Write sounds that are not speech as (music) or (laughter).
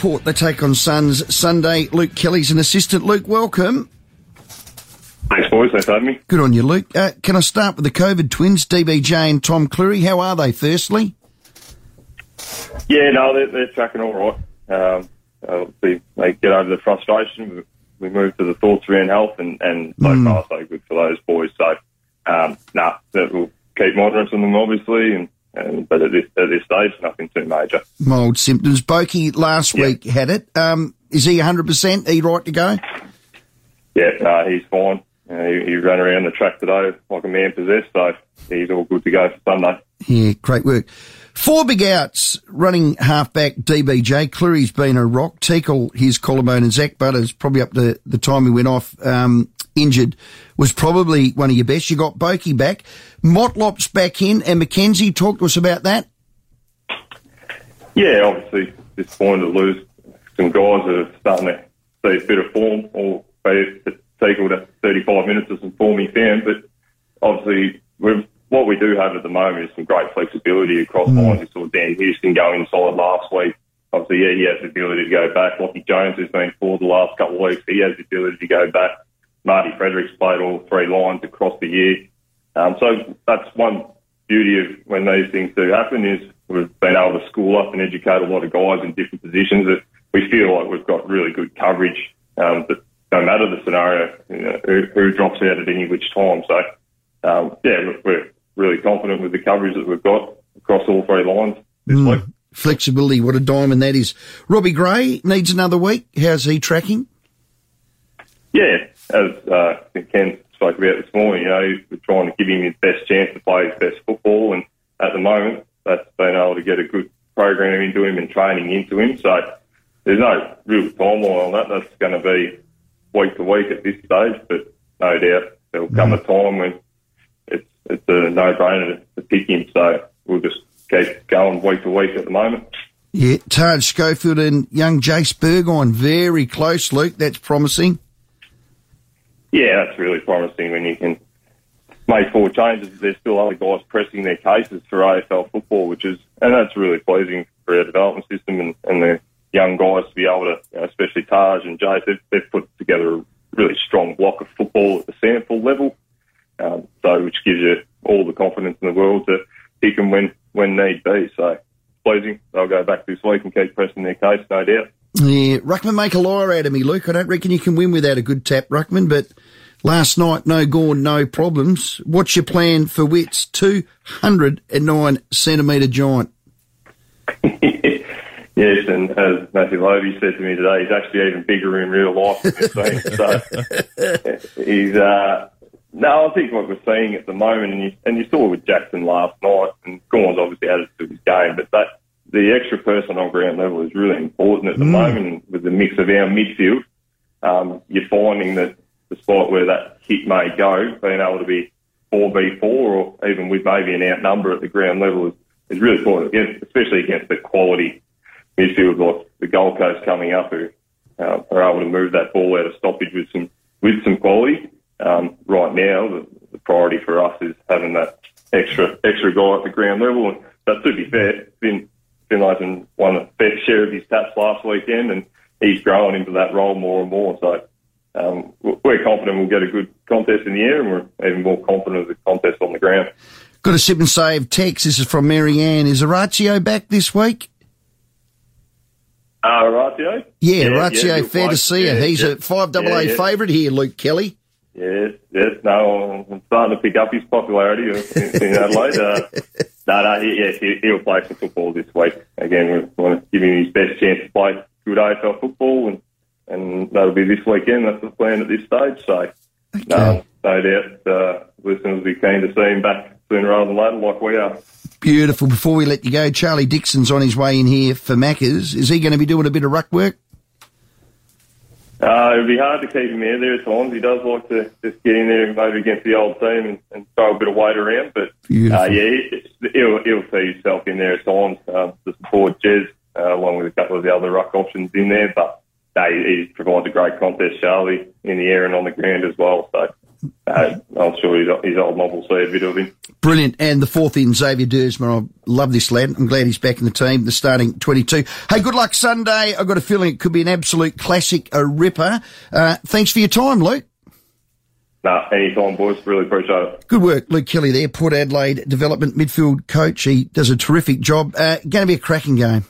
Port, they take on Suns Sunday. Luke Kelly's an assistant. Luke, welcome. Thanks, boys. Thanks for having me. Good on you, Luke. Uh, can I start with the COVID twins, DBJ and Tom Clurey? How are they, firstly? Yeah, no, they're, they're tracking all right. Um, they, get over the frustration. We move to the thoughts around health, and, and so Mm. far so good for those boys. So, um, nah, that we'll keep monitoring them, obviously, and, and but at this at this stage, nothing too major. Mild symptoms. Bokey last Yeah. week had it. Um, is he 100%? He right to go? Yeah, no, he's fine. Uh, he, he ran around the track today like a man possessed, so he's all good to go for Sunday. Yeah, great work. Four big outs, running halfback DBJ. Clurey's been a rock. Teakle, his collarbone, and Zak Butters, probably up to the time he went off um, injured, was probably one of your best. You got Bokey back. Motlop's back in, and Mackenzie, talk to us about that. Yeah, obviously disappointed to lose some guys that are starting to see a bit of form or be equal to 35 minutes of some form he found. But obviously, we've, have at the moment is some great flexibility across lines. We saw Dan Houston go in solid last week. Obviously, yeah, he has the ability to go back. Lachie Jones has been forward the last couple of weeks. He has the ability to go back. Marty Fredericks played all three lines across the year. Um, so that's one beauty of when these things do happen is we've been able to school up and educate a lot of guys in different positions that we feel like we've got really good coverage. Um, but no matter the scenario, you know, who, who drops out at any which time. So, um, yeah, we're really confident with the coverage that we've got across all three lines this week. Flexibility, what a diamond that is. Robbie Gray needs another week. How's he tracking? Yeah, as uh, Ken spoke about this morning, you know, we're trying to give him his best chance to play his best football, and at the moment, that's been able to get a good program into him and training into him. So there's no real timeline on that. That's going to be week to week at this stage, but no doubt there'll come a time when it's it's a no-brainer to, to pick him. So we'll just keep going week to week at the moment. Yeah, Taj Schofield and young Jase Burgoyne very close, Luke. That's promising. Yeah, that's really promising when you can make four changes. There's still other guys pressing their cases for AFL football, which is, and that's really pleasing for our development system and, and the young guys to be able to, you know, especially Taj and Jase, they've, they've put together a really strong block of football at the SANFL level. Um, so, which gives you all the confidence in the world to pick them when, when need be. So, pleasing. They'll go back this week and keep pressing their case, no doubt. Yeah, Ruckman make a liar out of me, Luke. I don't reckon you can win without a good tap, Ruckman, but last night, no Gawn, no problems. What's your plan for Witts? 209 centimetre giant. (laughs) Yes, and as Matthew Lobbe said to me today, he's actually even bigger in real life. (laughs) So he's uh, no, I think what we're seeing at the moment, and you, and you saw with Jackson last night, and Gawn's obviously added to his game, but that the extra person on ground level is really important at the moment with the mix of our midfield. Um, you're finding that despite where that hit may go, being able to be 4v4 or even with maybe an outnumber at the ground level is, is really important, against, especially against the quality midfield like the Gold Coast coming up who uh, are able to move that ball out of stoppage with some with some quality. Um, right now, the, the priority for us is having that extra extra guy at the ground level. And but to be fair, Finn Finlayson won a fair share of his taps last weekend, and he's growing into that role more and more. So um, we're confident we'll get a good contest in the air, and we're even more confident of the contest on the ground. Got a sip and save text. This is from Mary Ann. Is Orazio back this week? Uh, Ratio? Yeah, Orazio, good fair to see. Yeah, He's yeah. a 5AA Yeah, yeah. favourite here, Luke Kelly. Yes, yes. No, I'm starting to pick up his popularity in, in Adelaide. Uh, (laughs) no, no, he, yes, he, he'll play some football this week. Again, we want to give him his best chance to play good AFL football, and, and that'll be this weekend. That's the plan at this stage. So, no, no doubt, uh, listeners will be keen to see him back sooner rather than later, like we are. Beautiful. Before we let you go, Charlie Dixon's on his way in here for Macca's. Is he going to be doing a bit of ruck work? Uh, it would be hard to keep him there there at times. He does like to just get in there and maybe against the old team and, and throw a bit of weight around. But uh, yeah, he- he'll, he'll see himself in there at times um, to support Jez, uh, along with a couple of the other ruck options in there. But no, he, he provides a great contest, Charlie, in the air and on the ground as well. So uh, I'm sure his, his old mob will see a bit of him. Brilliant. And the fourth in, Xavier Duursma. I love this lad. I'm glad he's back in the team, the starting 22. Hey, good luck Sunday. I've got a feeling it could be an absolute classic, a ripper. Uh, thanks for your time, Luke. No, anytime, boys. Really appreciate it. Good work, Luke Kelly there, Port Adelaide development midfield coach. He does a terrific job. Uh, going to be a cracking game.